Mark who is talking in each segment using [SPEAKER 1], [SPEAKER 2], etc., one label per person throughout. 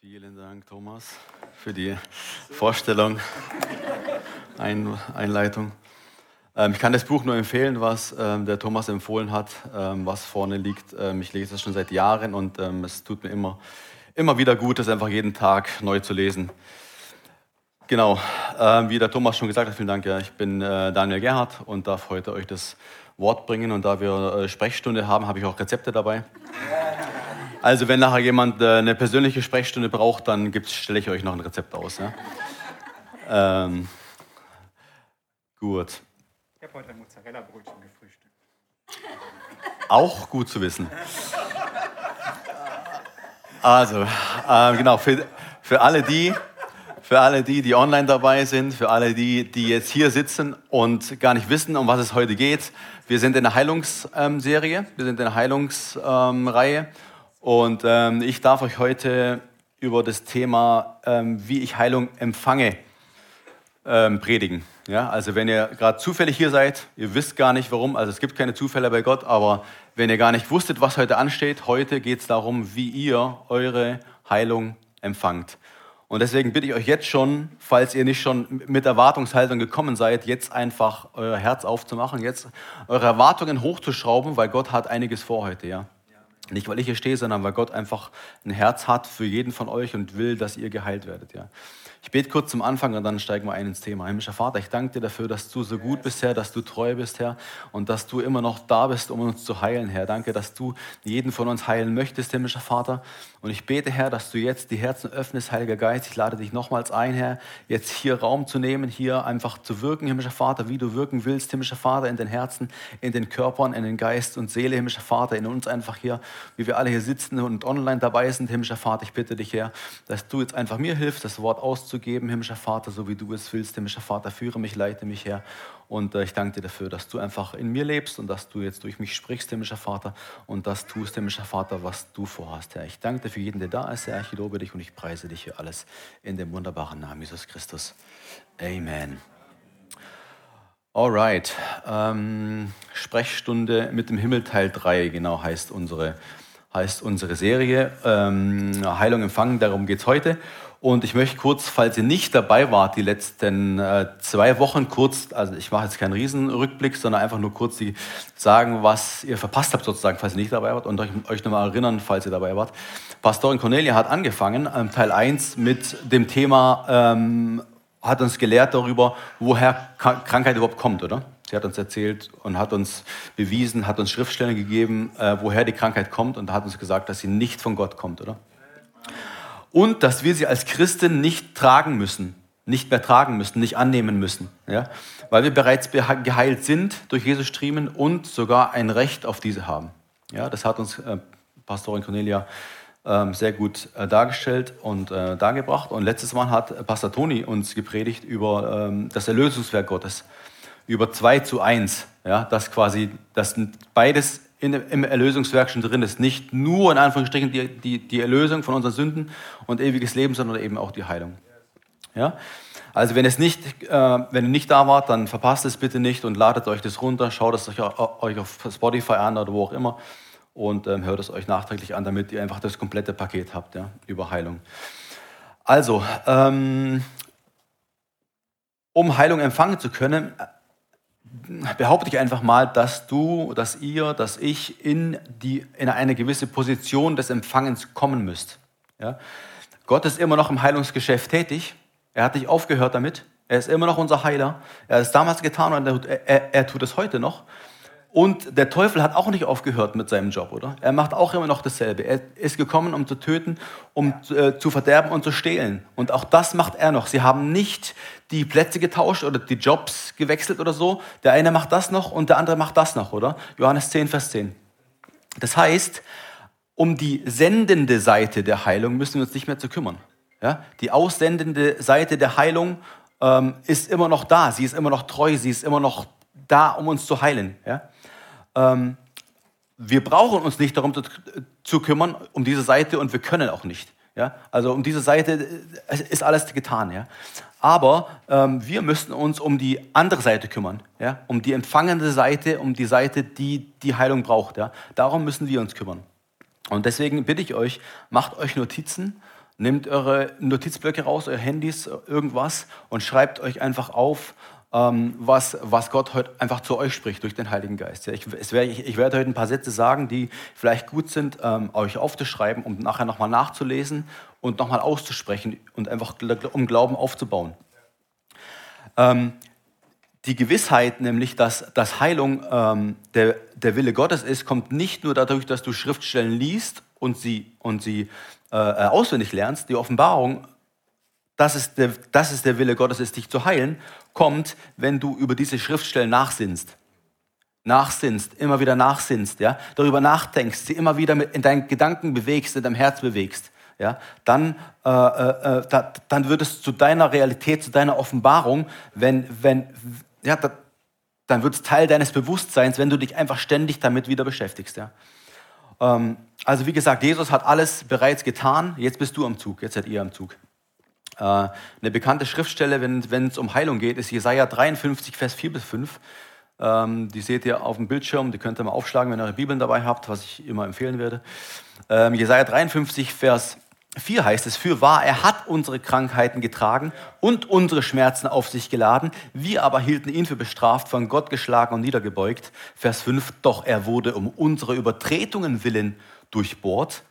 [SPEAKER 1] Vielen Dank, Thomas, für die Vorstellung, Ein Einleitung. Ähm, ich kann das Buch nur empfehlen, was ähm, der Thomas empfohlen hat, ähm, was vorne liegt. Ähm, ich lese es schon seit Jahren und ähm, es tut mir immer, immer wieder gut, das einfach jeden Tag neu zu lesen. Genau, ähm, wie der Thomas schon gesagt hat, vielen Dank. Ja, ich bin äh, Daniel Gerhardt und darf heute euch das Wort bringen. Und da wir äh, Sprechstunde haben, habe ich auch Rezepte dabei. Also wenn nachher jemand äh, eine persönliche Sprechstunde braucht, dann stelle ich euch noch ein Rezept aus. Ja? Ähm, gut.
[SPEAKER 2] Ich habe heute ein Mozzarella-Brötchen gefrühstückt.
[SPEAKER 1] Auch gut zu wissen. Also, äh, genau, für, für alle die, für alle die, die online dabei sind, für alle die, die jetzt hier sitzen und gar nicht wissen, um was es heute geht. Wir sind in der Heilungsserie, wir sind in der Heilungsreihe und ähm, ich darf euch heute über das Thema, ähm, wie ich Heilung empfange, ähm, predigen. Ja, also wenn ihr gerade zufällig hier seid, ihr wisst gar nicht warum, also es gibt keine Zufälle bei Gott, aber wenn ihr gar nicht wusstet, was heute ansteht, heute geht es darum, wie ihr eure Heilung empfangt. Und deswegen bitte ich euch jetzt schon, falls ihr nicht schon mit Erwartungshaltung gekommen seid, jetzt einfach euer Herz aufzumachen, jetzt eure Erwartungen hochzuschrauben, weil Gott hat einiges vor heute, ja. Nicht, weil ich hier stehe, sondern weil Gott einfach ein Herz hat für jeden von euch und will, dass ihr geheilt werdet. Ja. Ich bete kurz zum Anfang und dann steigen wir ein ins Thema. Himmlischer Vater, ich danke dir dafür, dass du so gut bist, Herr, dass du treu bist, Herr, und dass du immer noch da bist, um uns zu heilen, Herr. Danke, dass du jeden von uns heilen möchtest, himmlischer Vater. Und ich bete, Herr, dass du jetzt die Herzen öffnest, Heiliger Geist. Ich lade dich nochmals ein, Herr, jetzt hier Raum zu nehmen, hier einfach zu wirken, himmlischer Vater, wie du wirken willst, himmlischer Vater, in den Herzen, in den Körpern, in den Geist und Seele, himmlischer Vater, in uns einfach hier, wie wir alle hier sitzen und online dabei sind, himmlischer Vater. Ich bitte dich, Herr, dass du jetzt einfach mir hilfst, das Wort auszugeben, himmlischer Vater. So wie du es willst, himmlischer Vater, führe mich, leite mich her. Und äh, ich danke dir dafür, dass du einfach in mir lebst und dass du jetzt durch mich sprichst, himmlischer Vater, und das tust, himmlischer Vater, was du vorhast, Herr. Ich danke dir für jeden, der da ist, Herr. Ich lobe dich und ich preise dich für alles in dem wunderbaren Namen Jesus Christus. Amen. Alright. Ähm, Sprechstunde mit dem Himmel Teil 3, genau heißt unsere, heißt unsere Serie. Ähm, Heilung empfangen, darum geht es heute. Und ich möchte kurz, falls ihr nicht dabei wart, die letzten äh, zwei Wochen kurz, also ich mache jetzt keinen Riesenrückblick, sondern einfach nur kurz die sagen, was ihr verpasst habt sozusagen, falls ihr nicht dabei wart und euch, euch nochmal erinnern, falls ihr dabei wart. Pastorin Cornelia hat angefangen, ähm, Teil 1 mit dem Thema, ähm, hat uns gelehrt darüber, woher Krankheit überhaupt kommt, oder? Sie hat uns erzählt und hat uns bewiesen, hat uns Schriftstellen gegeben, äh, woher die Krankheit kommt und hat uns gesagt, dass sie nicht von Gott kommt, oder? und dass wir sie als Christen nicht tragen müssen, nicht mehr tragen müssen, nicht annehmen müssen, ja? weil wir bereits geheilt sind durch Jesus Striemen und sogar ein Recht auf diese haben. Ja, das hat uns äh, Pastorin Cornelia sehr gut äh, dargestellt und äh, dargebracht. Und letztes Mal hat Pastor Toni uns gepredigt über ähm, das Erlösungswerk Gottes, über 2 zu 1, ja, dass quasi dass beides in, im Erlösungswerk schon drin ist. Nicht nur in Anführungsstrichen die, die, die Erlösung von unseren Sünden und ewiges Leben, sondern eben auch die Heilung. Ja? Also wenn, es nicht, äh, wenn ihr nicht da wart, dann verpasst es bitte nicht und ladet euch das runter, schaut es euch, euch auf Spotify an oder wo auch immer und ähm, hört es euch nachträglich an, damit ihr einfach das komplette Paket habt ja, über Heilung. Also, ähm, um Heilung empfangen zu können, behaupte ich einfach mal, dass du, dass ihr, dass ich in, die, in eine gewisse Position des Empfangens kommen müsst. Ja? Gott ist immer noch im Heilungsgeschäft tätig. Er hat nicht aufgehört damit. Er ist immer noch unser Heiler. Er hat es damals getan und er, er, er tut es heute noch. Und der Teufel hat auch nicht aufgehört mit seinem Job, oder? Er macht auch immer noch dasselbe. Er ist gekommen, um zu töten, um äh, zu verderben und zu stehlen. Und auch das macht er noch. Sie haben nicht die Plätze getauscht oder die Jobs gewechselt oder so. Der eine macht das noch und der andere macht das noch, oder? Johannes 10, Vers 10. Das heißt, um die sendende Seite der Heilung müssen wir uns nicht mehr zu kümmern. Ja? Die aussendende Seite der Heilung ähm, ist immer noch da. Sie ist immer noch treu. Sie ist immer noch da, um uns zu heilen. Ja? ähm, wir brauchen uns nicht darum zu, zu, kümmern, um diese Seite und wir können auch nicht. Ja? Also um diese Seite ist alles getan. Ja? Aber ähm, wir müssen uns um die andere Seite kümmern, ja? um die empfangende Seite, um die Seite, die die Heilung braucht. Ja? Darum müssen wir uns kümmern. Und deswegen bitte ich euch, macht euch Notizen, nehmt eure Notizblöcke raus, eure Handys, irgendwas und schreibt euch einfach auf, ähm, was, was Gott heute einfach zu euch spricht durch den Heiligen Geist. Ja, ich, wär, ich, ich, werde heute ein paar Sätze sagen, die vielleicht gut sind, ähm, euch aufzuschreiben, um nachher nochmal nachzulesen und nochmal auszusprechen und einfach um Glauben aufzubauen. Ähm, die Gewissheit nämlich, dass, dass Heilung ähm, der, der Wille Gottes ist, kommt nicht nur dadurch, dass du Schriftstellen liest und sie, und sie äh, auswendig lernst. Die Offenbarung, dass es, der, dass es der Wille Gottes ist, dich zu heilen, kommt, wenn du über diese Schriftstellen nachsinnst. Nachsinnst, immer wieder nachsinnst, ja, darüber nachdenkst, sie immer wieder in deinen Gedanken bewegst, in deinem Herz bewegst, ja, dann, äh, äh, äh da, dann wird es zu deiner Realität, zu deiner Offenbarung, wenn, wenn, ja, da, dann wird es Teil deines Bewusstseins, wenn du dich einfach ständig damit wieder beschäftigst, ja. Ähm, also wie gesagt, Jesus hat alles bereits getan, jetzt bist du am Zug, jetzt seid ihr am Zug. Äh, eine bekannte Schriftstelle, wenn es um Heilung geht, ist Jesaja 53, Vers 4 bis 5. Ähm, die seht ihr auf dem Bildschirm, die könnt ihr mal aufschlagen, wenn ihr eure Bibeln dabei habt, was ich immer empfehlen werde. Ähm, Jesaja 53, Vers 4 heißt es, für wahr, er hat unsere Krankheiten getragen und unsere Schmerzen auf sich geladen. Wir aber hielten ihn für bestraft, von Gott geschlagen und niedergebeugt. Vers 5, doch er wurde um unsere Übertretungen willen durchbohrt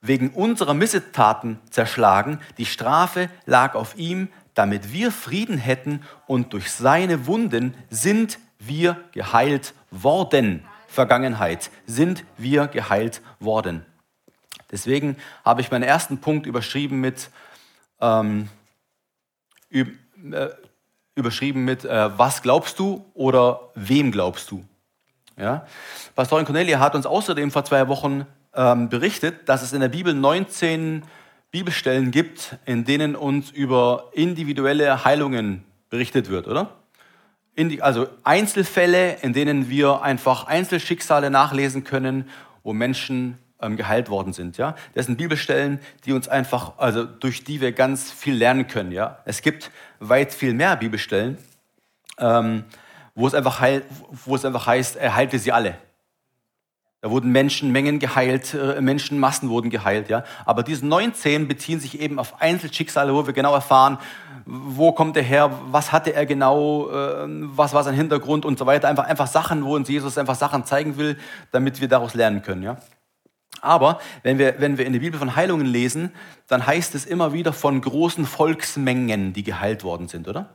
[SPEAKER 1] wegen unserer Missetaten zerschlagen. Die Strafe lag auf ihm, damit wir Frieden hätten und durch seine Wunden sind wir geheilt worden. Vergangenheit sind wir geheilt worden. Deswegen habe ich meinen ersten Punkt überschrieben mit, ähm, üb, äh, überschrieben mit äh, was glaubst du oder wem glaubst du? Ja? Pastorin Cornelia hat uns außerdem vor zwei Wochen ähm, berichtet, dass es in der Bibel 19 Bibelstellen gibt, in denen uns über individuelle Heilungen berichtet wird, oder? Die, also Einzelfälle, in denen wir einfach Einzelschicksale nachlesen können, wo Menschen ähm, geheilt worden sind. Ja, das sind Bibelstellen, die uns einfach, also durch die wir ganz viel lernen können. Ja, es gibt weit viel mehr Bibelstellen, ähm, wo es einfach heil, wo es einfach heißt, er heilte sie alle. Da wurden Menschenmengen geheilt, äh, Menschenmassen wurden geheilt, ja. Aber diese 19 beziehen sich eben auf Einzelschicksale, wo wir genau erfahren, wo kommt er her, was hatte er genau, ähm, was war sein Hintergrund und so weiter. Einfach, einfach Sachen, wo uns Jesus einfach Sachen zeigen will, damit wir daraus lernen können, ja. Aber wenn wir, wenn wir in der Bibel von Heilungen lesen, dann heißt es immer wieder von großen Volksmengen, die geheilt worden sind, oder?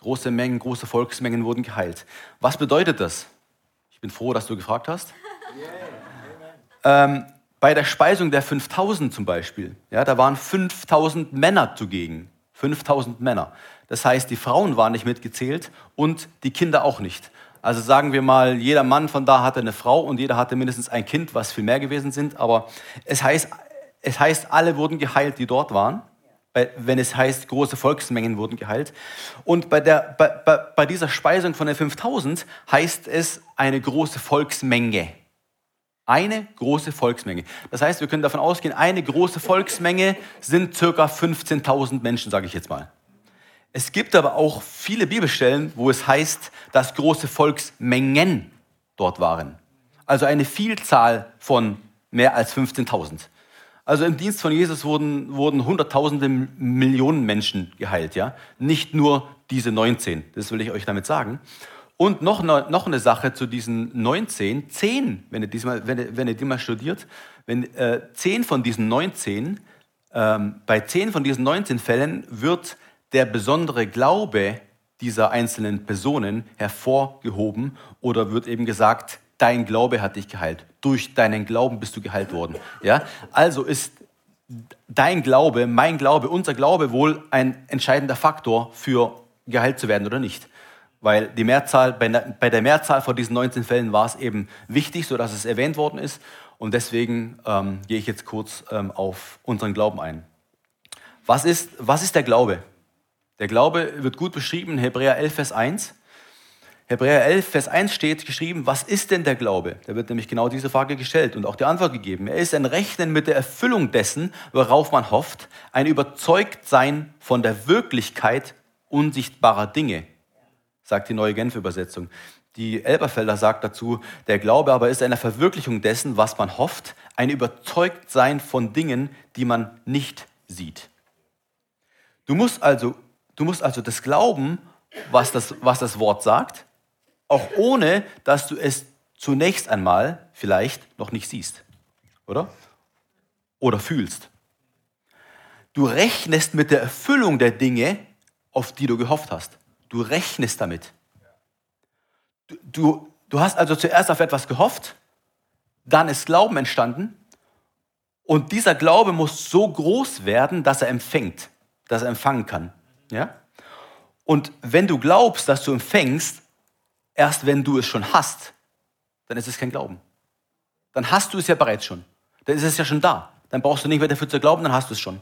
[SPEAKER 1] Große Mengen, große Volksmengen wurden geheilt. Was bedeutet das? Ich bin froh, dass du gefragt hast. Ähm, bei der Speisung der 5000 zum Beispiel, ja, da waren 5000 Männer zugegen. 5000 Männer. Das heißt, die Frauen waren nicht mitgezählt und die Kinder auch nicht. Also sagen wir mal, jeder Mann von da hatte eine Frau und jeder hatte mindestens ein Kind, was viel mehr gewesen sind. Aber es heißt, es heißt alle wurden geheilt, die dort waren. Wenn es heißt, große Volksmengen wurden geheilt. Und bei, der, bei, bei, bei dieser Speisung von den 5000 heißt es eine große Volksmenge. Eine große Volksmenge. Das heißt, wir können davon ausgehen, eine große Volksmenge sind circa 15.000 Menschen, sage ich jetzt mal. Es gibt aber auch viele Bibelstellen, wo es heißt, dass große Volksmengen dort waren. Also eine Vielzahl von mehr als 15.000. Also im Dienst von Jesus wurden, wurden Hunderttausende Millionen Menschen geheilt, ja. Nicht nur diese 19. Das will ich euch damit sagen. Und noch eine, noch eine Sache zu diesen 19, 10, wenn ihr, diesmal, wenn ihr, wenn ihr die mal studiert, wenn äh, 10 von diesen 19, ähm, bei 10 von diesen 19 Fällen wird der besondere Glaube dieser einzelnen Personen hervorgehoben oder wird eben gesagt, dein Glaube hat dich geheilt. Durch deinen Glauben bist du geheilt worden. Ja? Also ist dein Glaube, mein Glaube, unser Glaube wohl ein entscheidender Faktor für geheilt zu werden oder nicht weil die Mehrzahl, bei, der Mehrzahl von diesen 19 Fällen war es eben wichtig, sodass es erwähnt worden ist. Und deswegen ähm, gehe ich jetzt kurz ähm, auf unseren Glauben ein. Was ist, was ist der Glaube? Der Glaube wird gut beschrieben in Hebräer 11, Vers 1. Hebräer 11, Vers 1 steht geschrieben, was ist denn der Glaube? Da wird nämlich genau diese Frage gestellt und auch die Antwort gegeben. Er ist ein Rechnen mit der Erfüllung dessen, worauf man hofft, ein Überzeugtsein von der Wirklichkeit unsichtbarer Dinge sagt die neue Genfer Übersetzung. Die Elberfelder sagt dazu, der Glaube aber ist eine Verwirklichung dessen, was man hofft, ein Überzeugtsein von Dingen, die man nicht sieht. Du musst also, du musst also das glauben, was das, was das Wort sagt, auch ohne, dass du es zunächst einmal vielleicht noch nicht siehst. Oder? Oder fühlst. Du rechnest mit der Erfüllung der Dinge, auf die du gehofft hast. Du rechnest damit. Du, du, du hast also zuerst auf etwas gehofft, dann ist Glauben entstanden und dieser Glaube muss so groß werden, dass er empfängt, dass er empfangen kann. Ja? Und wenn du glaubst, dass du empfängst, erst wenn du es schon hast, dann ist es kein Glauben. Dann hast du es ja bereits schon. Dann ist es ja schon da. Dann brauchst du nicht mehr dafür zu glauben, dann hast du es schon.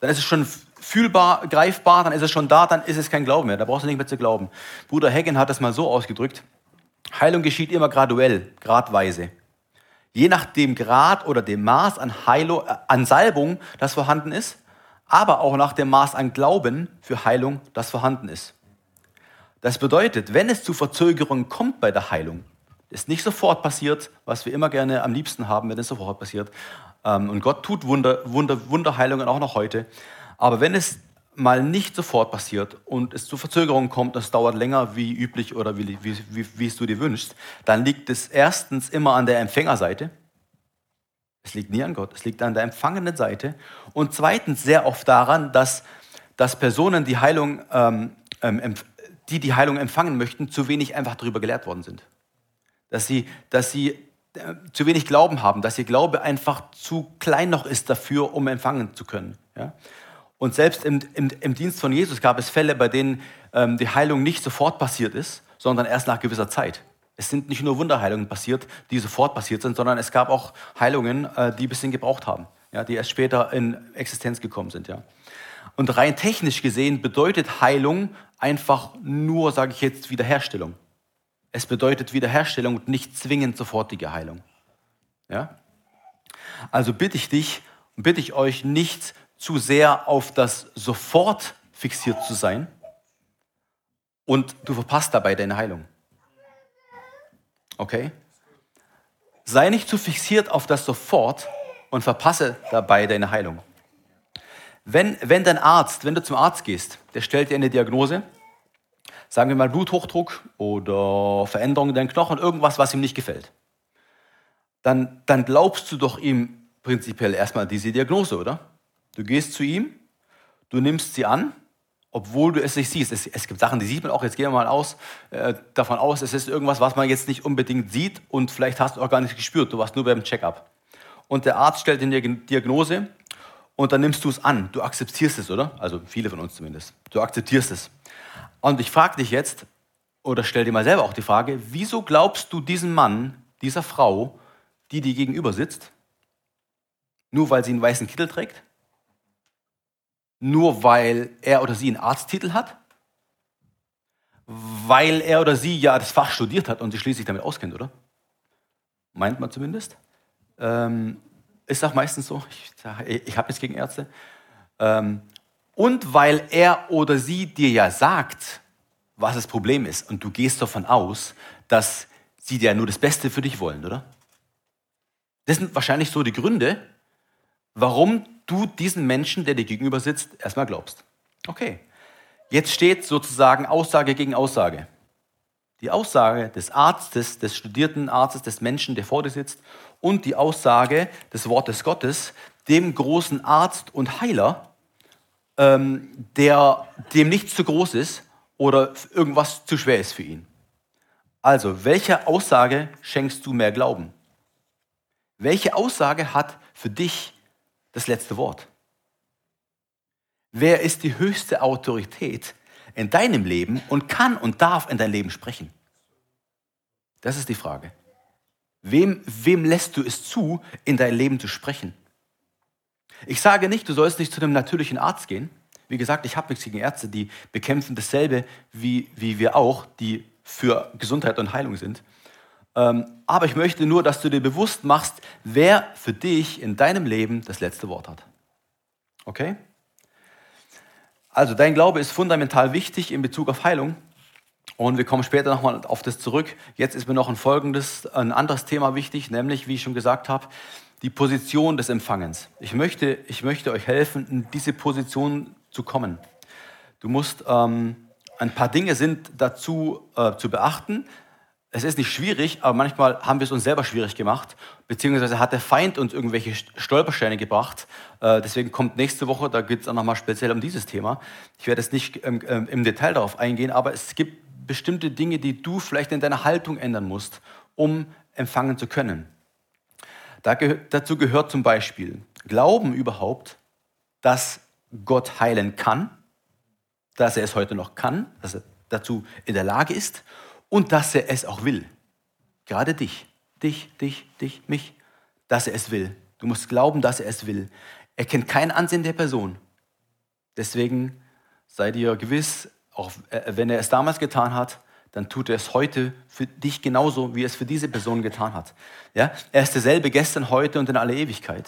[SPEAKER 1] Dann ist es schon fühlbar, greifbar, dann ist es schon da, dann ist es kein Glauben mehr. Da brauchst du nicht mehr zu glauben. Bruder Hagen hat das mal so ausgedrückt. Heilung geschieht immer graduell, gradweise. Je nach dem Grad oder dem Maß an, Heilung, äh, an Salbung, das vorhanden ist, aber auch nach dem Maß an Glauben für Heilung, das vorhanden ist. Das bedeutet, wenn es zu Verzögerungen kommt bei der Heilung, ist nicht sofort passiert, was wir immer gerne am liebsten haben, wenn es sofort passiert. Ähm, und Gott tut Wunder, Wunder, Wunderheilungen auch noch heute. Aber wenn es mal nicht sofort passiert und es zu Verzögerungen kommt, das dauert länger wie üblich oder wie, wie, wie, wie es du dir wünschst, dann liegt es erstens immer an der Empfängerseite. Es liegt nie an Gott, es liegt an der empfangenen Seite. Und zweitens sehr oft daran, dass, dass Personen, die Heilung, ähm, ähm, die die Heilung empfangen möchten, zu wenig einfach darüber gelehrt worden sind. Dass sie, dass sie zu wenig Glauben haben, dass ihr Glaube einfach zu klein noch ist dafür, um empfangen zu können. Ja? Und selbst im, im, im, Dienst von Jesus gab es Fälle, bei denen ähm, die Heilung nicht sofort passiert ist, sondern erst nach gewisser Zeit. Es sind nicht nur Wunderheilungen passiert, die sofort passiert sind, sondern es gab auch Heilungen, äh, die ein bisschen gebraucht haben, ja, die erst später in Existenz gekommen sind. Ja. Und rein technisch gesehen bedeutet Heilung einfach nur, sage ich jetzt, Wiederherstellung. Es bedeutet Wiederherstellung und nicht zwingend sofortige Heilung. Ja? Also bitte ich dich und bitte ich euch nicht zu sehr auf das sofort fixiert zu sein und du verpasst dabei deine Heilung. Okay? Sei nicht zu fixiert auf das sofort und verpasse dabei deine Heilung. Wenn, wenn dein Arzt, wenn du zum Arzt gehst, der stellt dir eine Diagnose sagen wir mal Bluthochdruck oder Veränderung in deinen Knochen, irgendwas, was ihm nicht gefällt, dann, dann glaubst du doch ihm prinzipiell erstmal diese Diagnose, oder? Du gehst zu ihm, du nimmst sie an, obwohl du es nicht siehst. Es, es gibt Sachen, die sieht man auch, jetzt gehen wir mal aus, äh, davon aus, es ist irgendwas, was man jetzt nicht unbedingt sieht und vielleicht hast du auch gar nicht gespürt, du warst nur beim Check-up. Und der Arzt stellt dir eine Diagnose und dann nimmst du es an, du akzeptierst es, oder? Also viele von uns zumindest. Du akzeptierst es. Und ich frage dich jetzt, oder stell dir mal selber auch die Frage, wieso glaubst du diesem Mann, dieser Frau, die dir gegenüber sitzt, nur weil sie einen weißen Kittel trägt? Nur weil er oder sie einen Arzttitel hat? Weil er oder sie ja das Fach studiert hat und sich schließlich damit auskennt, oder? Meint man zumindest. Ähm, ist auch meistens so. Ich, ich habe nichts gegen Ärzte. Ähm, und weil er oder sie dir ja sagt, was das Problem ist und du gehst davon aus, dass sie dir nur das Beste für dich wollen, oder? Das sind wahrscheinlich so die Gründe, warum du diesen Menschen, der dir gegenüber sitzt, erstmal glaubst. Okay, jetzt steht sozusagen Aussage gegen Aussage. Die Aussage des Arztes, des studierten Arztes, des Menschen, der vor dir sitzt, und die Aussage des Wortes Gottes, dem großen Arzt und Heiler, ähm, der dem nichts zu groß ist oder irgendwas zu schwer ist für ihn. Also, welche Aussage schenkst du mehr Glauben? Welche Aussage hat für dich das letzte Wort? Wer ist die höchste Autorität in deinem Leben und kann und darf in dein Leben sprechen? Das ist die Frage. Wem, wem lässt du es zu, in dein Leben zu sprechen? Ich sage nicht, du sollst nicht zu einem natürlichen Arzt gehen. Wie gesagt, ich habe nichts gegen Ärzte, die bekämpfen dasselbe wie, wie wir auch, die für Gesundheit und Heilung sind. Ähm, aber ich möchte nur, dass du dir bewusst machst, wer für dich in deinem Leben das letzte Wort hat. Okay? Also dein Glaube ist fundamental wichtig in Bezug auf Heilung. Und wir kommen später nochmal auf das zurück. Jetzt ist mir noch ein folgendes, ein anderes Thema wichtig, nämlich, wie ich schon gesagt habe, die Position des Empfangens. Ich möchte, ich möchte euch helfen, in diese Position zu kommen. Du musst, ähm, ein paar Dinge sind dazu äh, zu beachten. Es ist nicht schwierig, aber manchmal haben wir es uns selber schwierig gemacht, beziehungsweise hat der Feind uns irgendwelche Stolpersteine gebracht. Äh, deswegen kommt nächste Woche, da geht es auch nochmal speziell um dieses Thema. Ich werde jetzt nicht ähm, ähm, im Detail darauf eingehen, aber es gibt bestimmte Dinge, die du vielleicht in deiner Haltung ändern musst, um empfangen zu können. Dazu gehört zum Beispiel Glauben überhaupt, dass Gott heilen kann, dass er es heute noch kann, dass er dazu in der Lage ist und dass er es auch will. Gerade dich, dich, dich, dich, mich, dass er es will. Du musst glauben, dass er es will. Er kennt kein Ansehen der Person. Deswegen sei dir gewiss, auch äh, wenn er es damals getan hat, dann tut er es heute für dich genauso, wie er es für diese Person getan hat. Ja? Er ist derselbe gestern, heute und in aller Ewigkeit.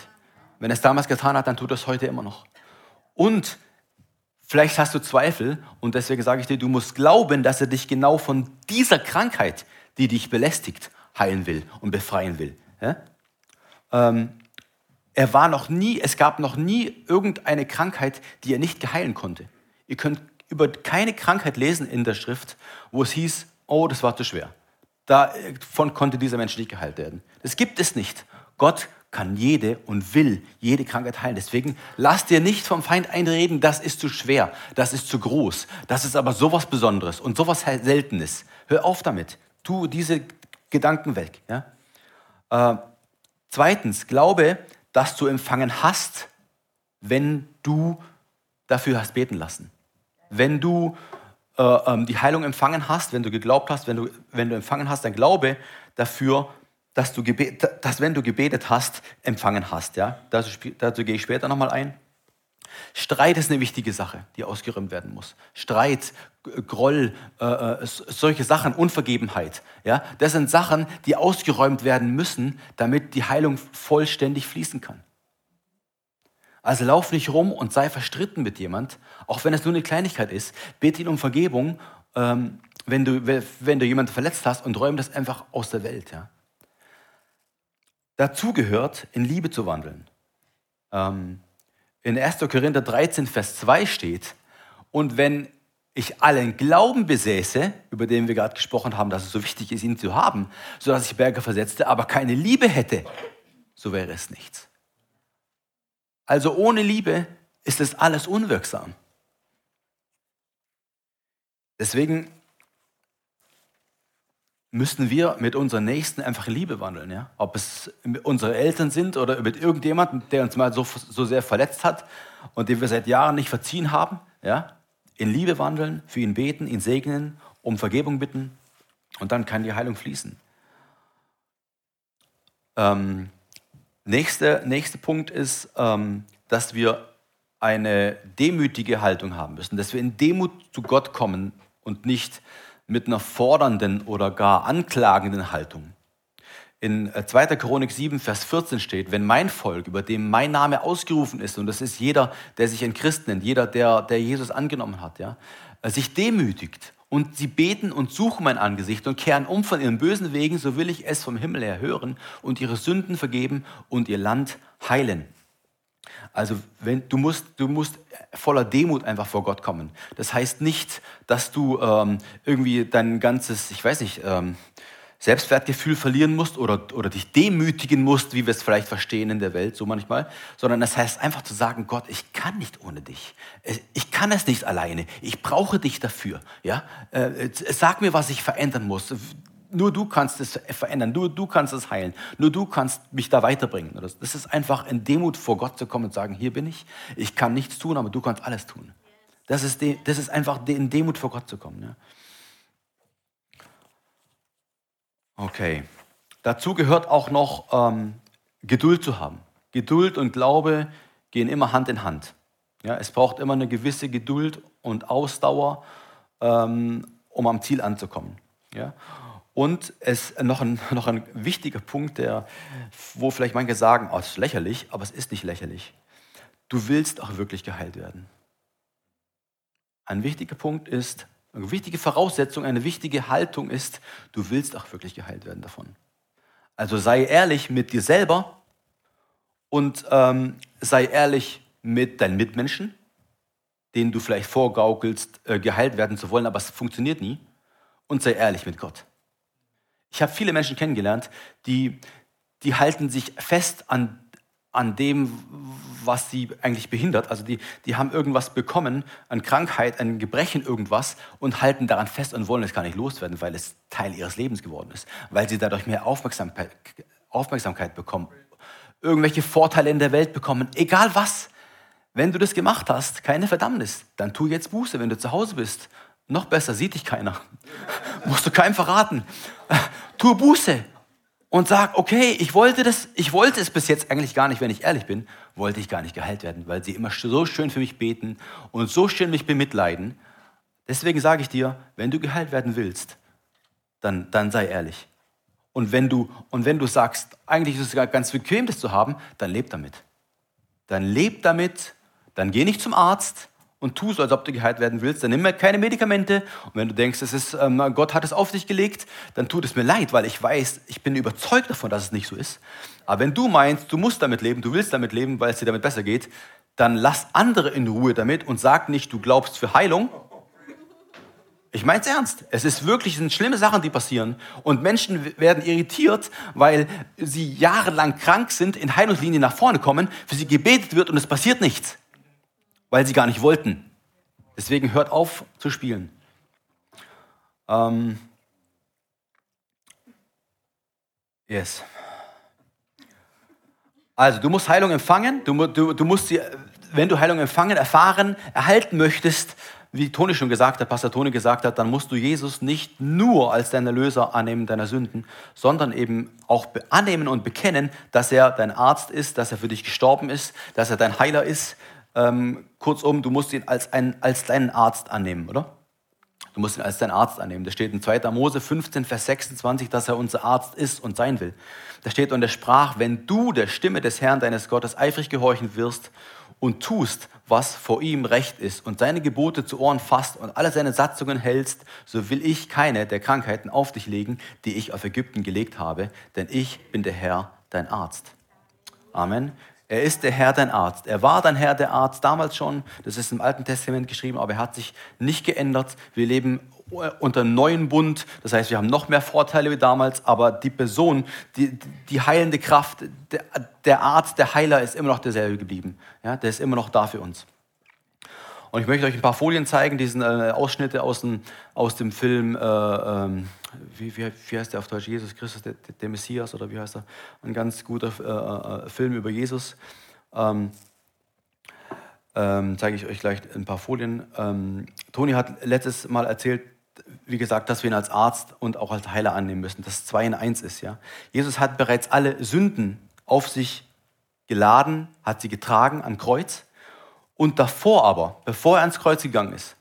[SPEAKER 1] Wenn er es damals getan hat, dann tut er es heute immer noch. Und vielleicht hast du Zweifel und deswegen sage ich dir, du musst glauben, dass er dich genau von dieser Krankheit, die dich belästigt, heilen will und befreien will. Ja? Ähm, er war noch nie, es gab noch nie irgendeine Krankheit, die er nicht geheilen konnte. Ihr könnt über keine Krankheit lesen in der Schrift, wo es hieß, oh, das war zu schwer. Davon konnte dieser Mensch nicht geheilt werden. Das gibt es nicht. Gott kann jede und will jede Krankheit heilen. Deswegen lass dir nicht vom Feind einreden, das ist zu schwer, das ist zu groß, das ist aber sowas Besonderes und sowas Seltenes. Hör auf damit. Tu diese Gedanken weg. Ja? Äh, zweitens, glaube, dass du empfangen hast, wenn du dafür hast beten lassen wenn du äh, ähm, die Heilung empfangen hast, wenn du geglaubt hast, wenn du, wenn du empfangen hast, dann glaube dafür, dass, du dass wenn du gebetet hast, empfangen hast. Ja? Dazu, dazu gehe ich später nochmal ein. Streit ist eine wichtige Sache, die ausgeräumt werden muss. Streit, Groll, äh, äh solche Sachen, Unvergebenheit. Ja? Das sind Sachen, die ausgeräumt werden müssen, damit die Heilung vollständig fließen kann. Also lauf nicht rum und sei verstritten mit jemand, auch wenn es nur eine Kleinigkeit ist. Bete ihn um Vergebung, ähm, wenn, du, wenn du jemanden verletzt hast und räum das einfach aus der Welt. Ja. Dazu gehört, in Liebe zu wandeln. Ähm, in 1. Korinther 13, Vers 2 steht, und wenn ich allen Glauben besäße, über den wir gerade gesprochen haben, dass es so wichtig ist, ihn zu haben, sodass ich Berge versetzte, aber keine Liebe hätte, so wäre es nichts. Also ohne Liebe ist es alles unwirksam. Deswegen müssen wir mit unseren Nächsten einfach in Liebe wandeln. Ja? Ob es unsere Eltern sind oder mit irgendjemandem, der uns mal so, so sehr verletzt hat und den wir seit Jahren nicht verziehen haben. Ja? In Liebe wandeln, für ihn beten, ihn segnen, um Vergebung bitten und dann kann die Heilung fließen. Ähm, Nächster nächste Punkt ist, ähm, dass wir eine demütige Haltung haben müssen, dass wir in Demut zu Gott kommen und nicht mit einer fordernden oder gar anklagenden Haltung. In 2. Äh, Chronik 7, Vers 14 steht, wenn mein Volk, über dem mein Name ausgerufen ist, und das ist jeder, der sich ein Christ nennt, jeder, der, der Jesus angenommen hat, ja, äh, sich demütigt und sie beten und suchen mein Angesicht und kehren um von ihren bösen Wegen, so will ich es vom Himmel her hören und ihre Sünden vergeben und ihr Land heilen. Also wenn, du, musst, du musst voller Demut einfach vor Gott kommen. Das heißt nicht, dass du ähm, irgendwie dein ganzes, ich weiß nicht, ähm, Selbstwertgefühl verlieren musst oder, oder dich demütigen musst, wie wir es vielleicht verstehen in der Welt, so manchmal, sondern das heißt einfach zu sagen, Gott, ich kann nicht ohne dich. Ich kann es nicht alleine. Ich brauche dich dafür. Ja? Äh, sag mir, was ich verändern muss. Nur du kannst es verändern, nur du kannst es heilen, nur du kannst mich da weiterbringen. Das ist einfach in Demut vor Gott zu kommen und sagen, hier bin ich, ich kann nichts tun, aber du kannst alles tun. Das ist, das ist einfach in Demut vor Gott zu kommen. Ja? Okay. Dazu gehört auch noch ähm, Geduld zu haben. Geduld und Glaube gehen immer Hand in Hand. Ja, es braucht immer eine gewisse Geduld und Ausdauer, ähm, um am Ziel anzukommen. Ja? Und es noch ein, noch ein wichtiger Punkt, der, wo vielleicht manche sagen, oh, es ist lächerlich, aber es ist nicht lächerlich. Du willst auch wirklich geheilt werden. Ein wichtiger Punkt ist, eine wichtige Voraussetzung, eine wichtige Haltung ist, du willst auch wirklich geheilt werden davon. Also sei ehrlich mit dir selber und ähm, sei ehrlich mit deinen Mitmenschen, denen du vielleicht vorgaukelst, äh, geheilt werden zu wollen, aber es funktioniert nie. Und sei ehrlich mit Gott. Ich habe viele Menschen kennengelernt, die, die halten sich fest an, an dem, was sie eigentlich behindert. Also die, die haben irgendwas bekommen, an Krankheit, an Gebrechen, irgendwas und halten daran fest und wollen es gar nicht loswerden, weil es Teil ihres Lebens geworden ist, weil sie dadurch mehr Aufmerksamkeit, Aufmerksamkeit bekommen, irgendwelche Vorteile in der Welt bekommen, egal was. Wenn du das gemacht hast, keine Verdammnis, dann tu jetzt Buße, wenn du zu Hause bist. Noch besser, sieht dich keiner. Musst du keinem verraten. Tu Buße und sag, okay, ich wollte das, ich wollte es bis jetzt eigentlich gar nicht, wenn ich ehrlich bin, wollte ich gar nicht geheilt werden, weil sie immer so schön für mich beten und so schön mich bemitleiden. Deswegen sage ich dir, wenn du geheilt werden willst, dann, dann sei ehrlich. Und wenn, du, und wenn du sagst, eigentlich ist es ganz bequem, das zu haben, dann leb damit. Dann leb damit, dann geh nicht zum Arzt, und tu so, als ob du geheilt werden willst, dann nimm mir keine Medikamente. Und wenn du denkst, es ist, ähm, Gott hat es auf dich gelegt, dann tut es mir leid, weil ich weiß, ich bin überzeugt davon, dass es nicht so ist. Aber wenn du meinst, du musst damit leben, du willst damit leben, weil es dir damit besser geht, dann lass andere in Ruhe damit und sag nicht, du glaubst für Heilung. Ich meine es ernst. Es ist wirklich, es sind schlimme Sachen, die passieren. Und Menschen werden irritiert, weil sie jahrelang krank sind, in Heilungslinien nach vorne kommen, für sie gebetet wird und es passiert nichts weil sie gar nicht wollten. Deswegen hört auf zu spielen. Ähm yes. Also, du musst Heilung empfangen. Du, du, du musst sie, wenn du Heilung empfangen, erfahren, erhalten möchtest, wie Toni schon gesagt hat, Pastor Toni gesagt hat, dann musst du Jesus nicht nur als deinen Erlöser annehmen deiner Sünden, sondern eben auch annehmen und bekennen, dass er dein Arzt ist, dass er für dich gestorben ist, dass er dein Heiler ist, ähm, kurzum, du musst ihn als, ein, als deinen Arzt annehmen, oder? Du musst ihn als deinen Arzt annehmen. Da steht in 2. Mose 15, Vers 26, dass er unser Arzt ist und sein will. Da steht, und er sprach, wenn du der Stimme des Herrn deines Gottes eifrig gehorchen wirst und tust, was vor ihm recht ist und seine Gebote zu Ohren fasst und alle seine Satzungen hältst, so will ich keine der Krankheiten auf dich legen, die ich auf Ägypten gelegt habe, denn ich bin der Herr, dein Arzt. Amen. Er ist der Herr, dein Arzt. Er war dein Herr, der Arzt damals schon. Das ist im Alten Testament geschrieben, aber er hat sich nicht geändert. Wir leben unter einem neuen Bund. Das heißt, wir haben noch mehr Vorteile wie damals, aber die Person, die, die heilende Kraft, der, der Arzt, der Heiler ist immer noch derselbe geblieben. Ja, der ist immer noch da für uns. Und ich möchte euch ein paar Folien zeigen, diesen äh, Ausschnitte aus dem, aus dem Film, äh, ähm, wie, wie, wie, heißt der auf Deutsch, Jesus Christus, der, der, Messias oder wie heißt er? Ein ganz guter äh, äh Film über Jesus. Ähm, ähm, zeige ich euch gleich ein paar Folien. Ähm, Toni hat letztes Mal erzählt, wie gesagt, dass wir ihn als Arzt und auch als Heiler annehmen müssen, dass zwei in eins ist. Ja? Jesus hat bereits alle Sünden auf sich geladen, hat sie getragen am Kreuz und davor aber, bevor er ans Kreuz gegangen ist,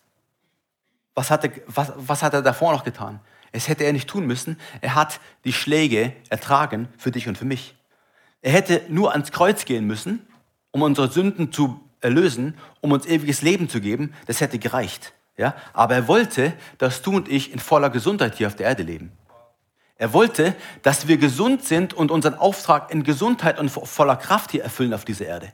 [SPEAKER 1] was hat er, was, was hat er davor noch getan? Es hätte er nicht tun müssen. Er hat die Schläge ertragen für dich und für mich. Er hätte nur ans Kreuz gehen müssen, um unsere Sünden zu erlösen, um uns ewiges Leben zu geben. Das hätte gereicht. Ja? Aber er wollte, dass du und ich in voller Gesundheit hier auf der Erde leben. Er wollte, dass wir gesund sind und unseren Auftrag in Gesundheit und voller Kraft hier erfüllen auf dieser Erde.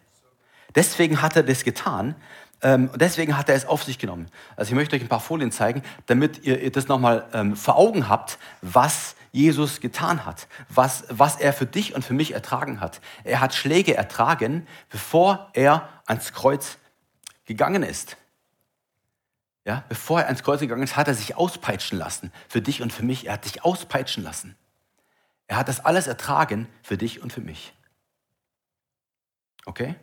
[SPEAKER 1] Deswegen hat er das getan. Ähm, deswegen hat er es auf sich genommen. Also ich möchte euch ein paar Folien zeigen, damit ihr, das nochmal ähm, vor Augen habt, was Jesus getan hat, was, was er für dich und für mich ertragen hat. Er hat Schläge ertragen, bevor er ans Kreuz gegangen ist. Ja, bevor er ans Kreuz gegangen ist, hat er sich auspeitschen lassen. Für dich und für mich. Er hat sich auspeitschen lassen. Er hat das alles ertragen für dich und für mich. Okay?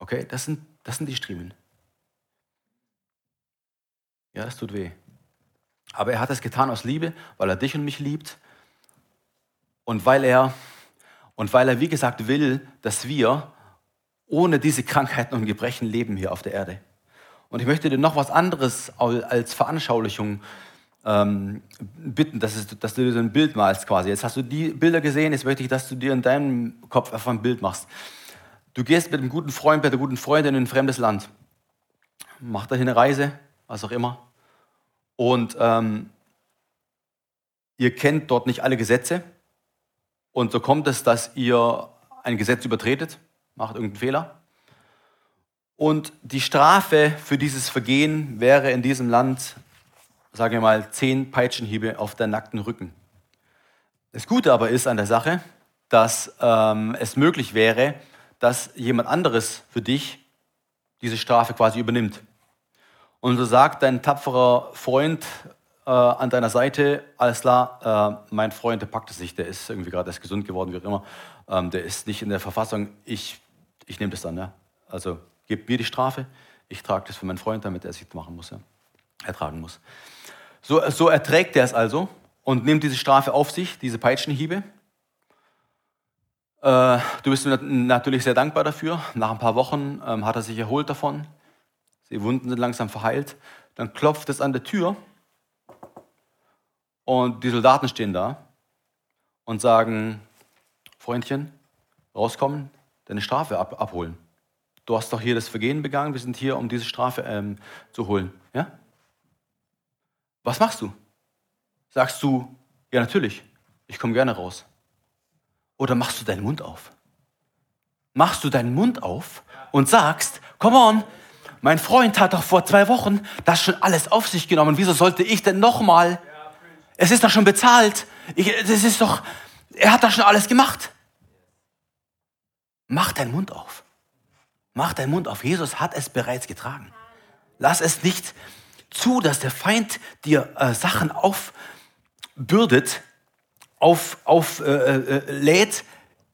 [SPEAKER 1] Okay, das sind, das sind die Striemen. Ja, das tut weh. Aber er hat es getan aus Liebe, weil er dich und mich liebt und weil er, und weil er, wie gesagt, will, dass wir ohne diese Krankheiten und Gebrechen leben hier auf der Erde. Und ich möchte dir noch was anderes als Veranschaulichung ähm, bitten, dass, es, dass, du dir so ein Bild malst quasi. Jetzt hast du die Bilder gesehen, jetzt möchte ich, dass du dir in deinem Kopf einfach ein Bild machst. Du gehst mit einem guten Freund, mit einer guten Freundin in ein fremdes Land. Macht dahin eine Reise, was auch immer. Und ähm, ihr kennt dort nicht alle Gesetze und so kommt es, dass ihr ein Gesetz übertretet, macht irgendeinen Fehler. Und die Strafe für dieses Vergehen wäre in diesem Land, sage ich mal, zehn Peitschenhiebe auf der nackten Rücken. Das Gute aber ist an der Sache, dass ähm, es möglich wäre, dass jemand anderes für dich diese Strafe quasi übernimmt. Und so sagt dein tapferer Freund äh, an deiner Seite, alles klar, äh, mein Freund, der packt es sich, der ist irgendwie gerade erst gesund geworden, wie auch immer, ähm, der ist nicht in der Verfassung, ich, ich nehme das dann. Ja? Also gebt mir die Strafe, ich trage das für meinen Freund, damit er es nicht machen muss, ja? ertragen muss. So, so erträgt er es also und nimmt diese Strafe auf sich, diese Peitschenhiebe. Äh, du bist natürlich sehr dankbar dafür. Nach ein paar Wochen ähm, hat er sich erholt davon. Die Wunden sind langsam verheilt. Dann klopft es an der Tür und die Soldaten stehen da und sagen, Freundchen, rauskommen, deine Strafe ab, abholen. Du hast doch hier das Vergehen begangen, wir sind hier, um diese Strafe ähm, zu holen. Ja? Was machst du? Sagst du, ja natürlich, ich komme gerne raus. Oder machst du deinen Mund auf? Machst du deinen Mund auf und sagst, come on, mein Freund hat doch vor zwei Wochen das schon alles auf sich genommen. Wieso sollte ich denn nochmal? Es ist doch schon bezahlt. Das ist doch, er hat das schon alles gemacht. Mach deinen Mund auf. Mach deinen Mund auf. Jesus hat es bereits getragen. Lass es nicht zu, dass der Feind dir äh, Sachen aufbürdet, auf, auf, äh, äh, lädt,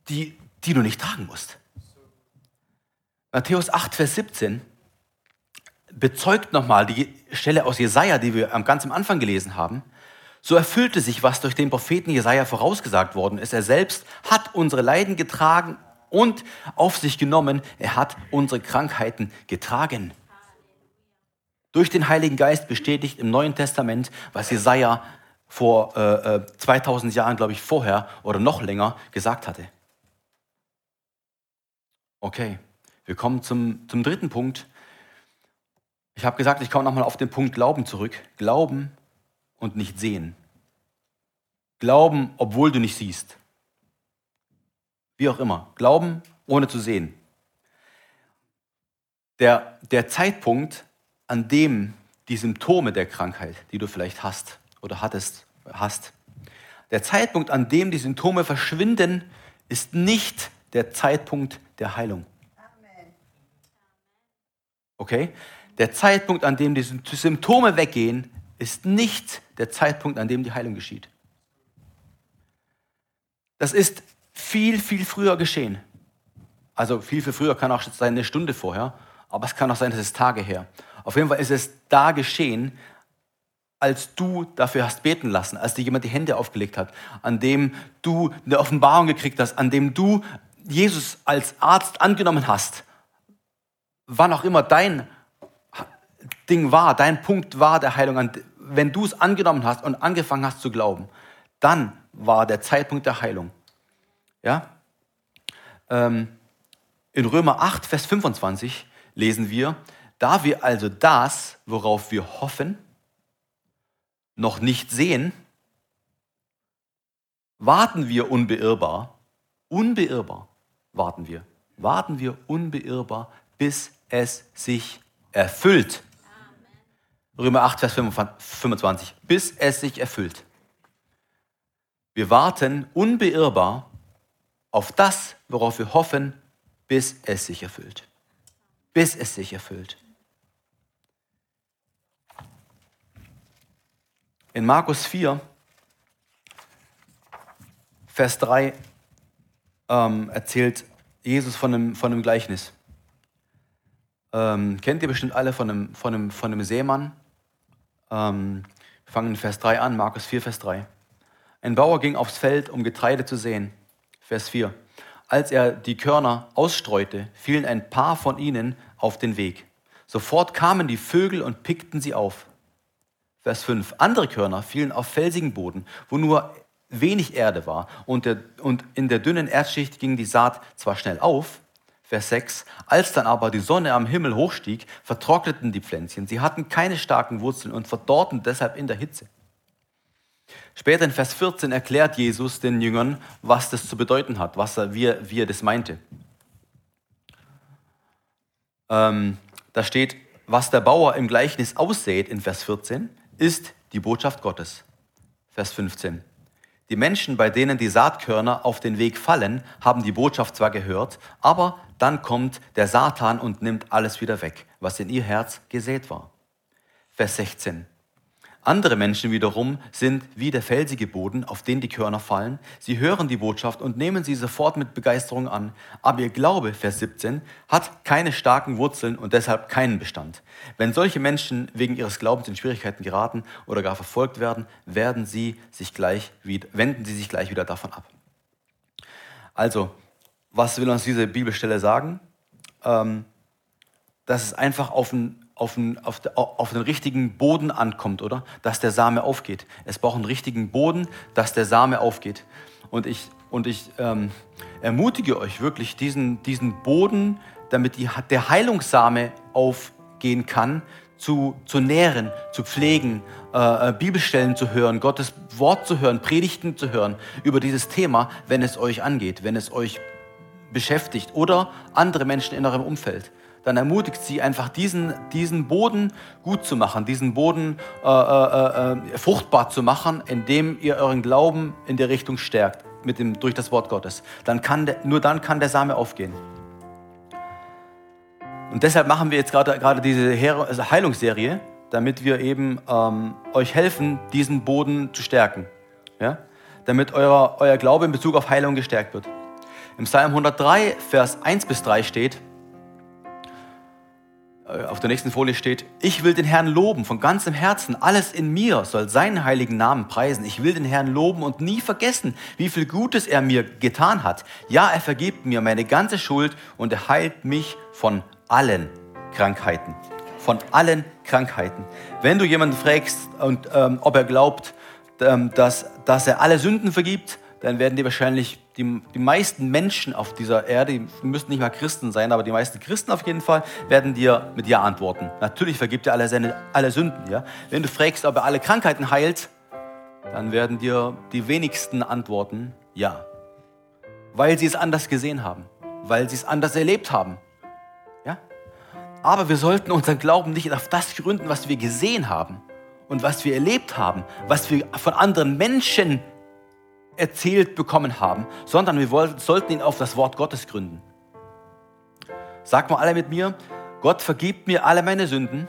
[SPEAKER 1] die, die du nicht tragen musst. Matthäus 8, Vers 17 bezeugt nochmal die Stelle aus Jesaja, die wir ganz am Anfang gelesen haben. So erfüllte sich, was durch den Propheten Jesaja vorausgesagt worden ist. Er selbst hat unsere Leiden getragen und auf sich genommen. Er hat unsere Krankheiten getragen. Durch den Heiligen Geist bestätigt im Neuen Testament, was Jesaja vor äh, 2000 äh, Jahren, glaube ich, vorher oder noch länger gesagt hatte. Okay, wir kommen zum, zum dritten Punkt. Ich habe gesagt, ich komme nochmal auf den Punkt Glauben zurück. Glauben und nicht sehen. Glauben, obwohl du nicht siehst. Wie auch immer. Glauben, ohne zu sehen. Der, der Zeitpunkt, an dem die Symptome der Krankheit, die du vielleicht hast oder hattest, hast, der Zeitpunkt, an dem die Symptome verschwinden, ist nicht der Zeitpunkt der Heilung. Okay? Der Zeitpunkt, an dem die Symptome weggehen, ist nicht der Zeitpunkt, an dem die Heilung geschieht. Das ist viel, viel früher geschehen. Also viel, viel früher kann auch sein eine Stunde vorher, aber es kann auch sein, dass es Tage her. Auf jeden Fall ist es da geschehen, als du dafür hast beten lassen, als dir jemand die Hände aufgelegt hat, an dem du eine Offenbarung gekriegt hast, an dem du Jesus als Arzt angenommen hast, wann auch immer dein Ding war, dein Punkt war der Heilung, wenn du es angenommen hast und angefangen hast zu glauben, dann war der Zeitpunkt der Heilung. Ja? Ähm, in Römer 8, Vers 25 lesen wir, da wir also das, worauf wir hoffen, noch nicht sehen, warten wir unbeirrbar, unbeirrbar warten wir, warten wir unbeirrbar, bis es sich erfüllt. Römer 8, Vers 25, bis es sich erfüllt. Wir warten unbeirrbar auf das, worauf wir hoffen, bis es sich erfüllt. Bis es sich erfüllt. In Markus 4, Vers 3 ähm, erzählt Jesus von einem, von einem Gleichnis. Ähm, kennt ihr bestimmt alle von einem, von einem, von einem Seemann, ähm, wir fangen in Vers 3 an, Markus 4, Vers 3. Ein Bauer ging aufs Feld, um Getreide zu säen. Vers 4. Als er die Körner ausstreute, fielen ein paar von ihnen auf den Weg. Sofort kamen die Vögel und pickten sie auf. Vers 5. Andere Körner fielen auf felsigen Boden, wo nur wenig Erde war. Und, der, und in der dünnen Erdschicht ging die Saat zwar schnell auf, Vers 6. Als dann aber die Sonne am Himmel hochstieg, vertrockneten die Pflänzchen. Sie hatten keine starken Wurzeln und verdorrten deshalb in der Hitze. Später in Vers 14 erklärt Jesus den Jüngern, was das zu bedeuten hat, was er, wie, er, wie er das meinte. Ähm, da steht, was der Bauer im Gleichnis aussät in Vers 14, ist die Botschaft Gottes. Vers 15. Die Menschen, bei denen die Saatkörner auf den Weg fallen, haben die Botschaft zwar gehört, aber dann kommt der Satan und nimmt alles wieder weg, was in ihr Herz gesät war. Vers 16. Andere Menschen wiederum sind wie der felsige Boden, auf den die Körner fallen. Sie hören die Botschaft und nehmen sie sofort mit Begeisterung an. Aber ihr Glaube, Vers 17, hat keine starken Wurzeln und deshalb keinen Bestand. Wenn solche Menschen wegen ihres Glaubens in Schwierigkeiten geraten oder gar verfolgt werden, werden sie sich gleich wieder, wenden sie sich gleich wieder davon ab. Also, was will uns diese Bibelstelle sagen? Ähm, dass es einfach auf ein auf den, auf, auf den richtigen Boden ankommt, oder? Dass der Same aufgeht. Es braucht einen richtigen Boden, dass der Same aufgeht. Und ich, und ich ähm, ermutige euch wirklich, diesen, diesen Boden, damit die, der Heilungssame aufgehen kann, zu, zu nähren, zu pflegen, äh, äh, Bibelstellen zu hören, Gottes Wort zu hören, Predigten zu hören über dieses Thema, wenn es euch angeht, wenn es euch beschäftigt oder andere Menschen in eurem Umfeld dann ermutigt sie einfach diesen, diesen Boden gut zu machen, diesen Boden äh, äh, äh, fruchtbar zu machen, indem ihr euren Glauben in der Richtung stärkt, mit dem, durch das Wort Gottes. Dann kann der, nur dann kann der Same aufgehen. Und deshalb machen wir jetzt gerade, diese also Heilungsserie, damit wir eben ähm, euch helfen, diesen Boden zu stärken. Ja? Damit euer, euer Glaube in Bezug auf Heilung gestärkt wird. Im Psalm 103, Vers 1 bis 3 steht, auf der nächsten Folie steht, ich will den Herrn loben von ganzem Herzen. Alles in mir soll seinen heiligen Namen preisen. Ich will den Herrn loben und nie vergessen, wie viel Gutes er mir getan hat. Ja, er vergibt mir meine ganze Schuld und er heilt mich von allen Krankheiten. Von allen Krankheiten. Wenn du jemanden fragst, und, ähm, ob er glaubt, ähm, dass, dass er alle Sünden vergibt, dann werden dir wahrscheinlich die, die meisten Menschen auf dieser Erde, die müssen nicht mal Christen sein, aber die meisten Christen auf jeden Fall, werden dir mit Ja antworten. Natürlich vergibt er alle, seine, alle Sünden. Ja? Wenn du fragst, ob er alle Krankheiten heilt, dann werden dir die wenigsten antworten Ja. Weil sie es anders gesehen haben, weil sie es anders erlebt haben. Ja? Aber wir sollten unseren Glauben nicht auf das gründen, was wir gesehen haben und was wir erlebt haben, was wir von anderen Menschen erzählt bekommen haben, sondern wir sollten ihn auf das Wort Gottes gründen. Sag mal alle mit mir, Gott vergibt mir alle meine Sünden,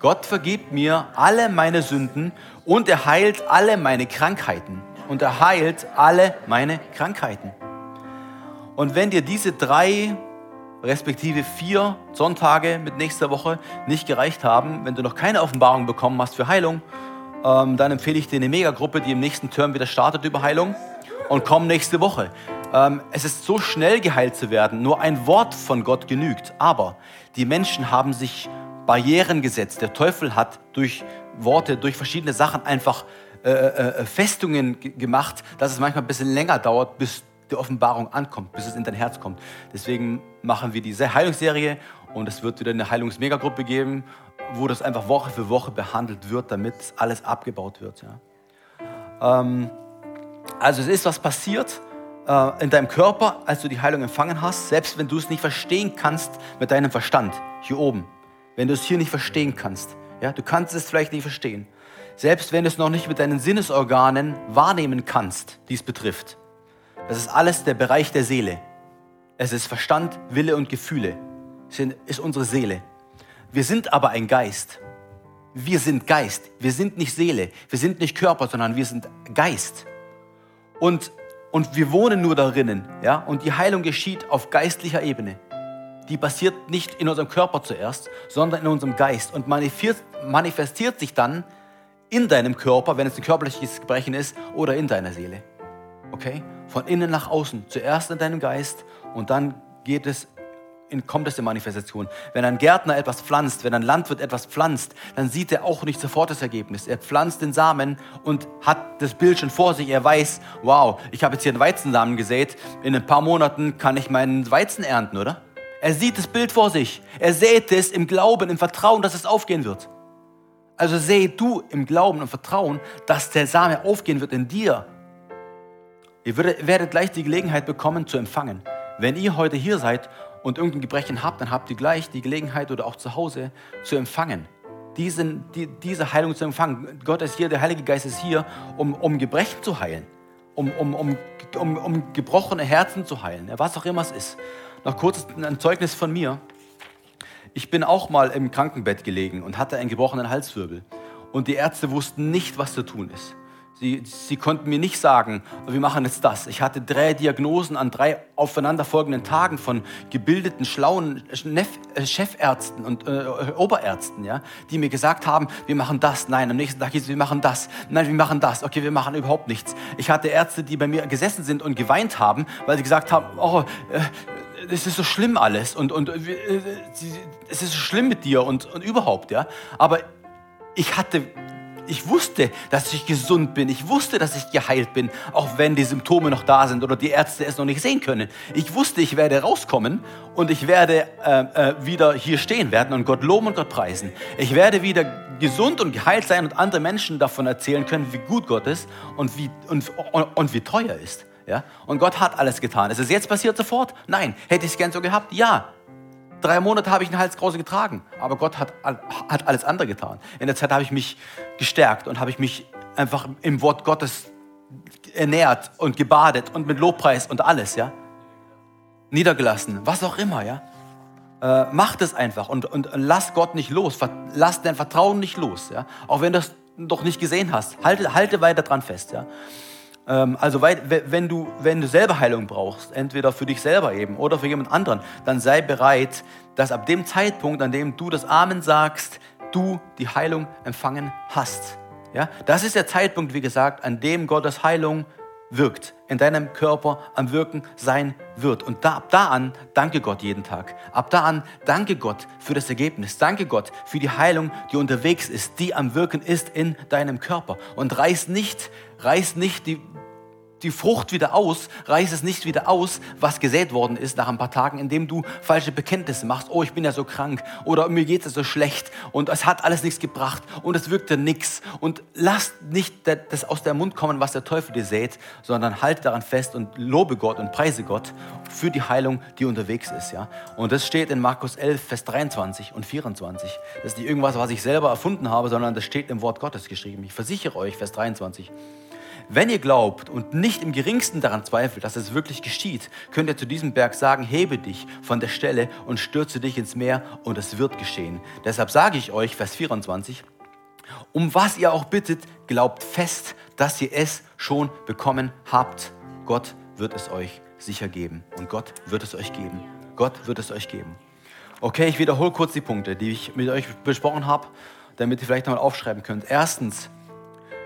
[SPEAKER 1] Gott vergibt mir alle meine Sünden und er heilt alle meine Krankheiten. Und er heilt alle meine Krankheiten. Und wenn dir diese drei, respektive vier Sonntage mit nächster Woche nicht gereicht haben, wenn du noch keine Offenbarung bekommen hast für Heilung, ähm, dann empfehle ich dir eine Megagruppe, die im nächsten Term wieder startet über Heilung und komm nächste Woche. Ähm, es ist so schnell geheilt zu werden, nur ein Wort von Gott genügt. Aber die Menschen haben sich Barrieren gesetzt. Der Teufel hat durch Worte, durch verschiedene Sachen einfach äh, äh, äh Festungen gemacht, dass es manchmal ein bisschen länger dauert, bis die Offenbarung ankommt, bis es in dein Herz kommt. Deswegen machen wir diese Heilungsserie und es wird wieder eine Heilungsmegagruppe geben wo das einfach Woche für Woche behandelt wird, damit alles abgebaut wird. Ja. Ähm, also es ist was passiert äh, in deinem Körper, als du die Heilung empfangen hast, selbst wenn du es nicht verstehen kannst mit deinem Verstand, hier oben. Wenn du es hier nicht verstehen kannst. Ja, du kannst es vielleicht nicht verstehen. Selbst wenn du es noch nicht mit deinen Sinnesorganen wahrnehmen kannst, dies betrifft. Das ist alles der Bereich der Seele. Es ist Verstand, Wille und Gefühle. Es ist unsere Seele. Wir sind aber ein Geist. Wir sind Geist. Wir sind nicht Seele. Wir sind nicht Körper, sondern wir sind Geist. Und, und wir wohnen nur darinnen. Ja? Und die Heilung geschieht auf geistlicher Ebene. Die passiert nicht in unserem Körper zuerst, sondern in unserem Geist und manifestiert sich dann in deinem Körper, wenn es ein körperliches Gebrechen ist, oder in deiner Seele. Okay? Von innen nach außen. Zuerst in deinem Geist und dann geht es kommt es in Manifestation. Wenn ein Gärtner etwas pflanzt, wenn ein Landwirt etwas pflanzt, dann sieht er auch nicht sofort das Ergebnis. Er pflanzt den Samen und hat das Bild schon vor sich. Er weiß, wow, ich habe jetzt hier einen Weizensamen gesät. In ein paar Monaten kann ich meinen Weizen ernten, oder? Er sieht das Bild vor sich. Er sät es im Glauben, im Vertrauen, dass es aufgehen wird. Also sehe du im Glauben und Vertrauen, dass der Same aufgehen wird in dir. Ihr werdet gleich die Gelegenheit bekommen zu empfangen. Wenn ihr heute hier seid und irgendein Gebrechen habt, dann habt ihr gleich die Gelegenheit oder auch zu Hause zu empfangen. Diesen, die, diese Heilung zu empfangen. Gott ist hier, der Heilige Geist ist hier, um, um Gebrechen zu heilen, um, um, um, um, um gebrochene Herzen zu heilen, was auch immer es ist. Noch kurz ein Zeugnis von mir. Ich bin auch mal im Krankenbett gelegen und hatte einen gebrochenen Halswirbel. Und die Ärzte wussten nicht, was zu tun ist. Sie, sie, konnten mir nicht sagen, wir machen jetzt das. Ich hatte drei Diagnosen an drei aufeinanderfolgenden Tagen von gebildeten, schlauen äh, Chefärzten und äh, Oberärzten, ja, die mir gesagt haben, wir machen das. Nein, am nächsten Tag hieß es, wir machen das. Nein, wir machen das. Okay, wir machen überhaupt nichts. Ich hatte Ärzte, die bei mir gesessen sind und geweint haben, weil sie gesagt haben, oh, äh, es ist so schlimm alles und, und äh, es ist so schlimm mit dir und, und überhaupt, ja. Aber ich hatte, ich wusste, dass ich gesund bin. Ich wusste, dass ich geheilt bin, auch wenn die Symptome noch da sind oder die Ärzte es noch nicht sehen können. Ich wusste, ich werde rauskommen und ich werde äh, äh, wieder hier stehen werden und Gott loben und Gott preisen. Ich werde wieder gesund und geheilt sein und andere Menschen davon erzählen können, wie gut Gott ist und wie, und, und, und wie teuer ist. Ja? Und Gott hat alles getan. Ist es jetzt passiert sofort? Nein. Hätte ich es gern so gehabt? Ja. Drei Monate habe ich einen Halskrause getragen, aber Gott hat, hat alles andere getan. In der Zeit habe ich mich gestärkt und habe ich mich einfach im Wort Gottes ernährt und gebadet und mit Lobpreis und alles, ja. Niedergelassen, was auch immer, ja. Äh, macht es einfach und, und lass Gott nicht los, lass dein Vertrauen nicht los, ja. Auch wenn du es doch nicht gesehen hast, halte, halte weiter dran fest, ja. Ähm, also wenn du, wenn du selber Heilung brauchst, entweder für dich selber eben oder für jemand anderen, dann sei bereit, dass ab dem Zeitpunkt, an dem du das Amen sagst, du die Heilung empfangen hast. Ja? Das ist der Zeitpunkt, wie gesagt, an dem Gottes Heilung wirkt, in deinem Körper am Wirken sein wird. Und da, ab da an danke Gott jeden Tag. Ab da an danke Gott für das Ergebnis. Danke Gott für die Heilung, die unterwegs ist, die am Wirken ist in deinem Körper. Und reiß nicht, reiß nicht die, die Frucht wieder aus, reiß es nicht wieder aus, was gesät worden ist nach ein paar Tagen, indem du falsche Bekenntnisse machst. Oh, ich bin ja so krank oder mir geht es so schlecht und es hat alles nichts gebracht und es wirkte nichts. Und lass nicht das aus der Mund kommen, was der Teufel dir sät, sondern halt daran fest und lobe Gott und preise Gott für die Heilung, die unterwegs ist. Ja? Und das steht in Markus 11, Vers 23 und 24. Das ist nicht irgendwas, was ich selber erfunden habe, sondern das steht im Wort Gottes geschrieben. Ich versichere euch, Vers 23. Wenn ihr glaubt und nicht im geringsten daran zweifelt, dass es wirklich geschieht, könnt ihr zu diesem Berg sagen, hebe dich von der Stelle und stürze dich ins Meer und es wird geschehen. Deshalb sage ich euch, Vers 24, um was ihr auch bittet, glaubt fest, dass ihr es schon bekommen habt. Gott wird es euch sicher geben und Gott wird es euch geben. Gott wird es euch geben. Okay, ich wiederhole kurz die Punkte, die ich mit euch besprochen habe, damit ihr vielleicht nochmal aufschreiben könnt. Erstens,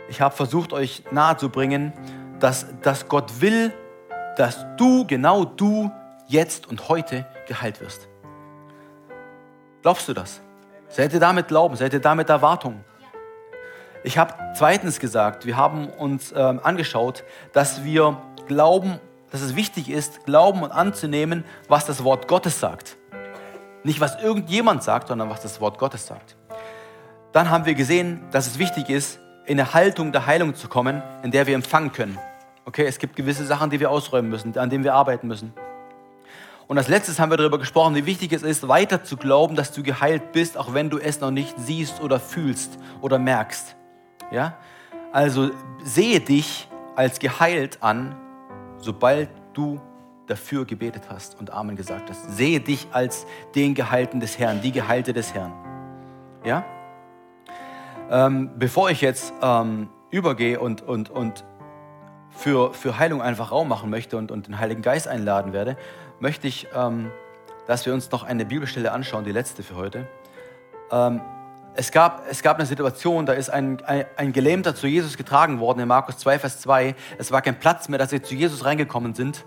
[SPEAKER 1] ich habe versucht, euch nahezubringen, dass, dass Gott will, dass du, genau du, jetzt und heute geheilt wirst. Glaubst du das? Seid ihr damit Glauben? Seid ihr damit Erwartung? Ich habe zweitens gesagt, wir haben uns ähm, angeschaut, dass wir glauben, dass es wichtig ist, glauben und anzunehmen, was das Wort Gottes sagt. Nicht was irgendjemand sagt, sondern was das Wort Gottes sagt. Dann haben wir gesehen, dass es wichtig ist, in eine Haltung der Heilung zu kommen, in der wir empfangen können. Okay, es gibt gewisse Sachen, die wir ausräumen müssen, an denen wir arbeiten müssen. Und als letztes haben wir darüber gesprochen, wie wichtig es ist, weiter zu glauben, dass du geheilt bist, auch wenn du es noch nicht siehst oder fühlst oder merkst. Ja? Also sehe dich als geheilt an, sobald du dafür gebetet hast und Amen gesagt hast. Sehe dich als den Geheilten des Herrn, die Geheilte des Herrn. Ja? Ähm, bevor ich jetzt ähm, übergehe und, und, und für, für Heilung einfach Raum machen möchte und, und den Heiligen Geist einladen werde, möchte ich, ähm, dass wir uns noch eine Bibelstelle anschauen, die letzte für heute. Ähm, es, gab, es gab eine Situation, da ist ein, ein, ein, Gelähmter zu Jesus getragen worden, in Markus 2, Vers 2. Es war kein Platz mehr, dass sie zu Jesus reingekommen sind.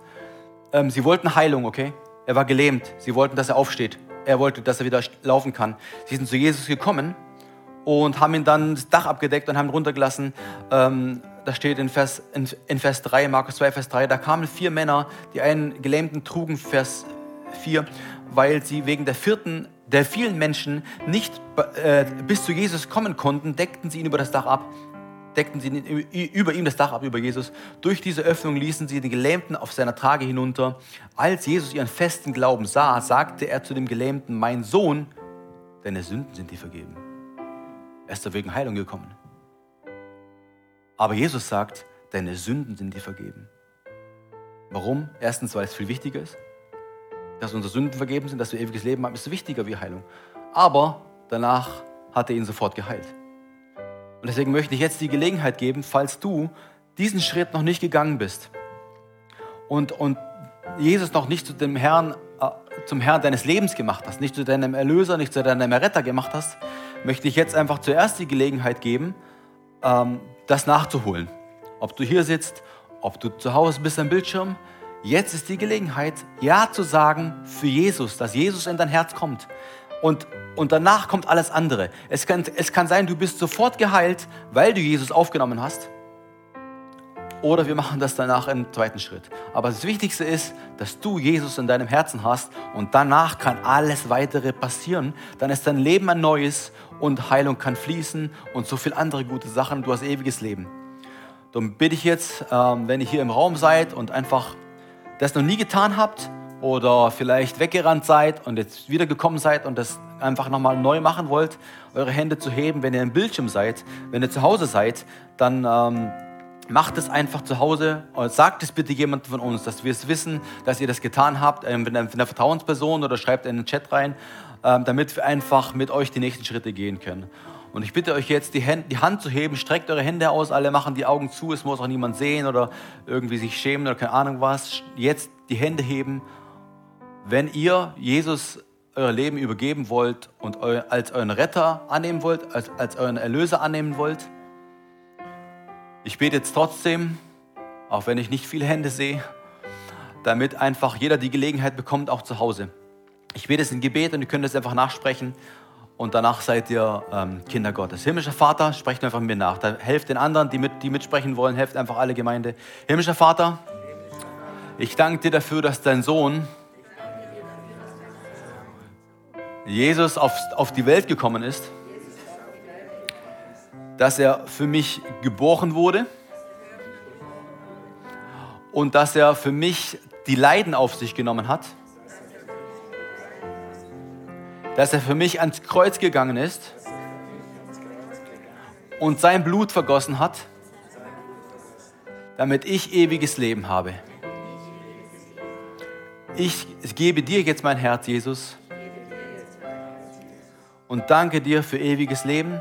[SPEAKER 1] Ähm, sie wollten Heilung, okay? Er war gelähmt. Sie wollten, dass er aufsteht. Er wollte, dass er wieder laufen kann. Sie sind zu Jesus gekommen und haben ihn dann das Dach abgedeckt und haben runtergelassen. Ähm, da steht in Vers, in, in Vers 3, Markus 2, Vers 3, da kamen vier Männer, die einen Gelähmten trugen, Vers 4, weil sie wegen der vierten, der vielen Menschen nicht äh, bis zu Jesus kommen konnten, deckten sie ihn über das Dach ab deckten sie über ihm das Dach ab, über Jesus. Durch diese Öffnung ließen sie den Gelähmten auf seiner Trage hinunter. Als Jesus ihren festen Glauben sah, sagte er zu dem Gelähmten, mein Sohn, deine Sünden sind dir vergeben. Er ist wegen Heilung gekommen. Aber Jesus sagt, deine Sünden sind dir vergeben. Warum? Erstens, weil es viel wichtiger ist, dass unsere Sünden vergeben sind, dass wir ewiges Leben haben, ist wichtiger wie Heilung. Aber danach hat er ihn sofort geheilt. Und deswegen möchte ich jetzt die Gelegenheit geben, falls du diesen Schritt noch nicht gegangen bist und, und Jesus noch nicht zu dem Herrn, äh, zum Herrn deines Lebens gemacht hast, nicht zu deinem Erlöser, nicht zu deinem Erretter gemacht hast, möchte ich jetzt einfach zuerst die Gelegenheit geben, ähm, das nachzuholen. Ob du hier sitzt, ob du zu Hause bist am Bildschirm, jetzt ist die Gelegenheit, Ja zu sagen für Jesus, dass Jesus in dein Herz kommt. Und, und danach kommt alles andere. Es kann, es kann sein, du bist sofort geheilt, weil du Jesus aufgenommen hast. Oder wir machen das danach im zweiten Schritt. Aber das Wichtigste ist, dass du Jesus in deinem Herzen hast und danach kann alles weitere passieren. Dann ist dein Leben ein neues und Heilung kann fließen und so viele andere gute Sachen. Du hast ewiges Leben. Darum bitte ich jetzt, ähm, wenn ihr hier im Raum seid und einfach das noch nie getan habt oder vielleicht weggerannt seid und jetzt wiedergekommen seid und das einfach nochmal neu machen wollt, eure Hände zu heben, wenn ihr im Bildschirm seid, wenn ihr zu Hause seid, dann ähm, macht es einfach zu Hause und sagt es bitte jemand von uns, dass wir es wissen, dass ihr das getan habt, äh, mit einer Vertrauensperson oder schreibt in den Chat rein, ähm, damit wir einfach mit euch die nächsten Schritte gehen können. Und ich bitte euch jetzt, die, Hände, die Hand zu heben, streckt eure Hände aus, alle machen die Augen zu, es muss auch niemand sehen oder irgendwie sich schämen oder keine Ahnung was. Jetzt die Hände heben, wenn ihr Jesus euer Leben übergeben wollt und als euren Retter annehmen wollt, als, als euren Erlöser annehmen wollt. Ich bete jetzt trotzdem, auch wenn ich nicht viele Hände sehe, damit einfach jeder die Gelegenheit bekommt, auch zu Hause. Ich bete es in Gebet und ihr könnt es einfach nachsprechen und danach seid ihr ähm, Kinder Gottes. Himmlischer Vater, sprecht einfach mit mir nach. Da helft den anderen, die, mit, die mitsprechen wollen, helft einfach alle Gemeinde. Himmlischer Vater, ich danke dir dafür, dass dein Sohn Jesus auf, auf die Welt gekommen ist dass er für mich geboren wurde und dass er für mich die Leiden auf sich genommen hat, dass er für mich ans Kreuz gegangen ist und sein Blut vergossen hat, damit ich ewiges Leben habe. Ich gebe dir jetzt mein Herz, Jesus, und danke dir für ewiges Leben.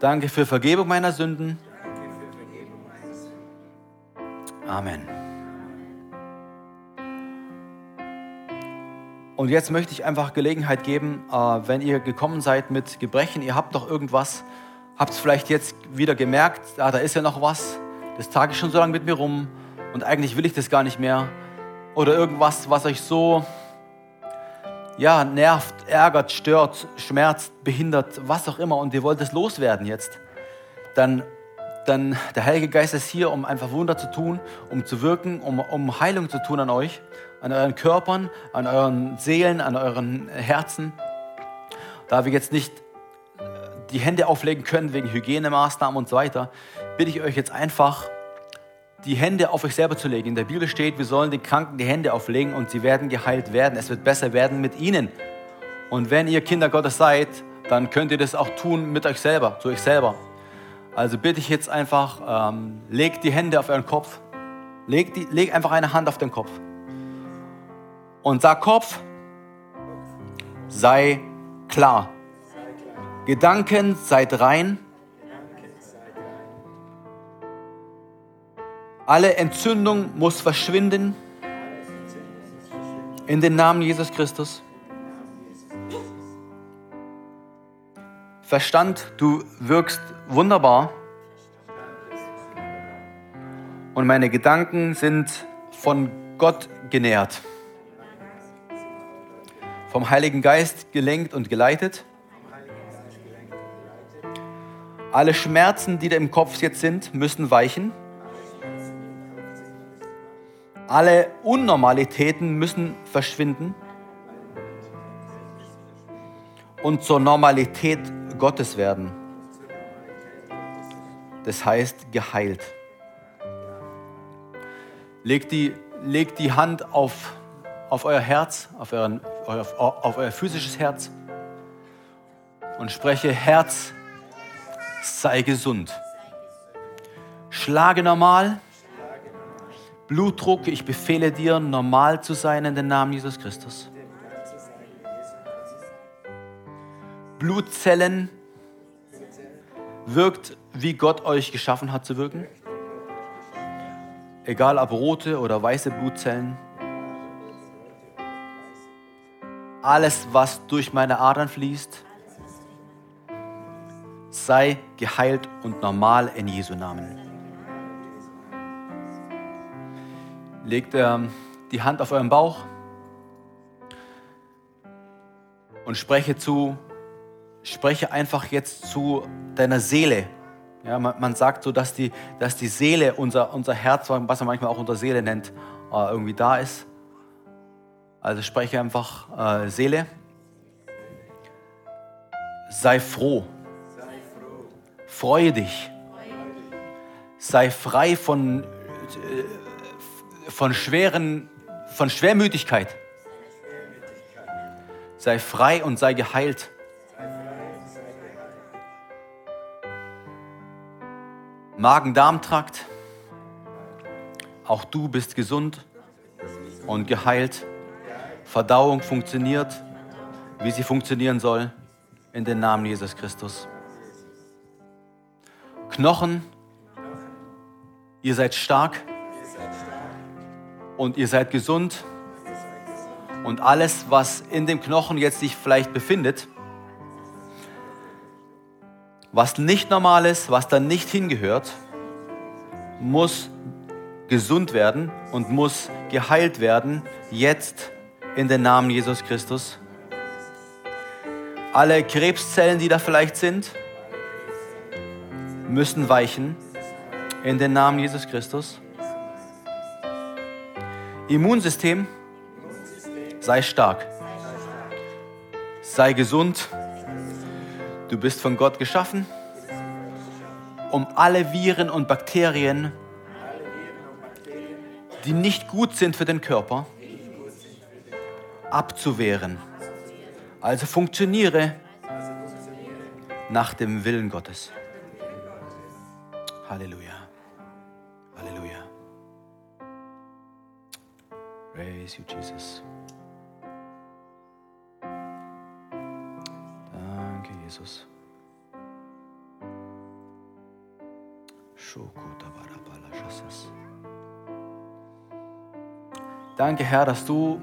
[SPEAKER 1] Danke für Vergebung meiner Sünden. Amen. Und jetzt möchte ich einfach Gelegenheit geben, äh, wenn ihr gekommen seid mit Gebrechen, ihr habt doch irgendwas, habt es vielleicht jetzt wieder gemerkt, ah, da ist ja noch was, das trage ich schon so lange mit mir rum und eigentlich will ich das gar nicht mehr. Oder irgendwas, was euch so ja, nervt, ärgert, stört, schmerzt, behindert, was auch immer und ihr wollt es loswerden jetzt, dann, dann der Heilige Geist ist hier, um einfach Wunder zu tun, um zu wirken, um, um Heilung zu tun an euch, an euren Körpern, an euren Seelen, an euren Herzen. Da wir jetzt nicht äh, die Hände auflegen können wegen Hygienemaßnahmen und so weiter, bitte ich euch jetzt einfach, die Hände auf euch selber zu legen. In der Bibel steht, wir sollen den Kranken die Hände auflegen und sie werden geheilt werden. Es wird besser werden mit ihnen. Und wenn ihr Kinder Gottes seid, dann könnt ihr das auch tun mit euch selber, zu euch selber. Also bitte ich jetzt einfach, ähm, legt die Hände auf euren Kopf. Legt, die, legt einfach eine Hand auf den Kopf. Und sag Kopf, sei klar. Gedanken, seid rein. Alle Entzündung muss verschwinden. In den Namen Jesus Christus. Verstand, du wirkst wunderbar. Und meine Gedanken sind von Gott genährt. Vom Heiligen Geist gelenkt und geleitet. Alle Schmerzen, die da im Kopf jetzt sind, müssen weichen. Alle Unnormalitäten müssen verschwinden und zur Normalität Gottes werden. Das heißt geheilt. Legt die, legt die Hand auf, auf euer Herz, auf, euren, auf, auf euer physisches Herz und spreche, Herz, sei gesund. Schlage normal. Blutdruck, ich befehle dir, normal zu sein in den Namen Jesus Christus. Blutzellen wirkt, wie Gott euch geschaffen hat zu wirken. Egal ob rote oder weiße Blutzellen. Alles, was durch meine Adern fließt, sei geheilt und normal in Jesu Namen. Legt ähm, die Hand auf euren Bauch und spreche zu, spreche einfach jetzt zu deiner Seele. Ja, man, man sagt so, dass die, dass die Seele, unser, unser Herz, was man manchmal auch unter Seele nennt, äh, irgendwie da ist. Also spreche einfach äh, Seele. Sei froh. Freue dich. Sei frei von, äh, von, schweren, von Schwermütigkeit. Sei frei und sei geheilt. Magen-Darm-Trakt. Auch du bist gesund und geheilt. Verdauung funktioniert, wie sie funktionieren soll, in den Namen Jesus Christus. Knochen, ihr seid stark und ihr seid gesund. Und alles, was in dem Knochen jetzt sich vielleicht befindet, was nicht normal ist, was da nicht hingehört, muss gesund werden und muss geheilt werden, jetzt in den Namen Jesus Christus. Alle Krebszellen, die da vielleicht sind, müssen weichen in den Namen Jesus Christus. Immunsystem, sei stark, sei gesund Du bist von Gott geschaffen, um alle Viren und Bakterien, die nicht gut sind für den Körper, abzuwehren. Also funktioniere nach dem Willen Gottes. Halleluja. Halleluja. Praise you, Jesus. Jesus. Danke, Herr, dass du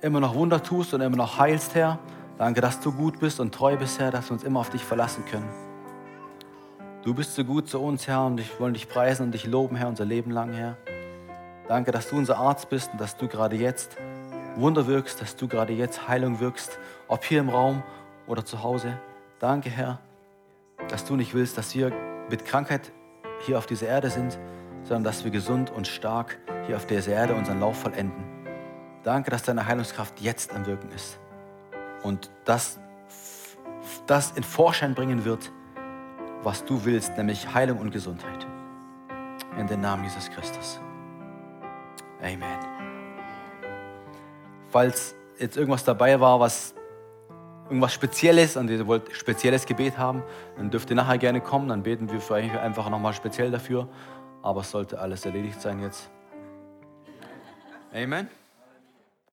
[SPEAKER 1] immer noch Wunder tust und immer noch heilst, Herr. Danke, dass du gut bist und treu bist, Herr, dass wir uns immer auf dich verlassen können. Du bist so gut zu uns, Herr, und ich wollte dich preisen und dich loben, Herr, unser Leben lang, Herr. Danke, dass du unser Arzt bist und dass du gerade jetzt Wunder wirkst, dass du gerade jetzt Heilung wirkst, ob hier im Raum oder zu Hause. Danke, Herr, dass du nicht willst, dass wir mit Krankheit hier auf dieser Erde sind, sondern dass wir gesund und stark hier auf dieser Erde unseren Lauf vollenden. Danke, dass deine Heilungskraft jetzt am Wirken ist und dass das in Vorschein bringen wird, was du willst, nämlich Heilung und Gesundheit. In den Namen Jesus Christus. Amen. Falls jetzt irgendwas dabei war, was irgendwas Spezielles und ihr wollt spezielles Gebet haben, dann dürft ihr nachher gerne kommen, dann beten wir für euch einfach nochmal speziell dafür. Aber es sollte alles erledigt sein jetzt. Amen.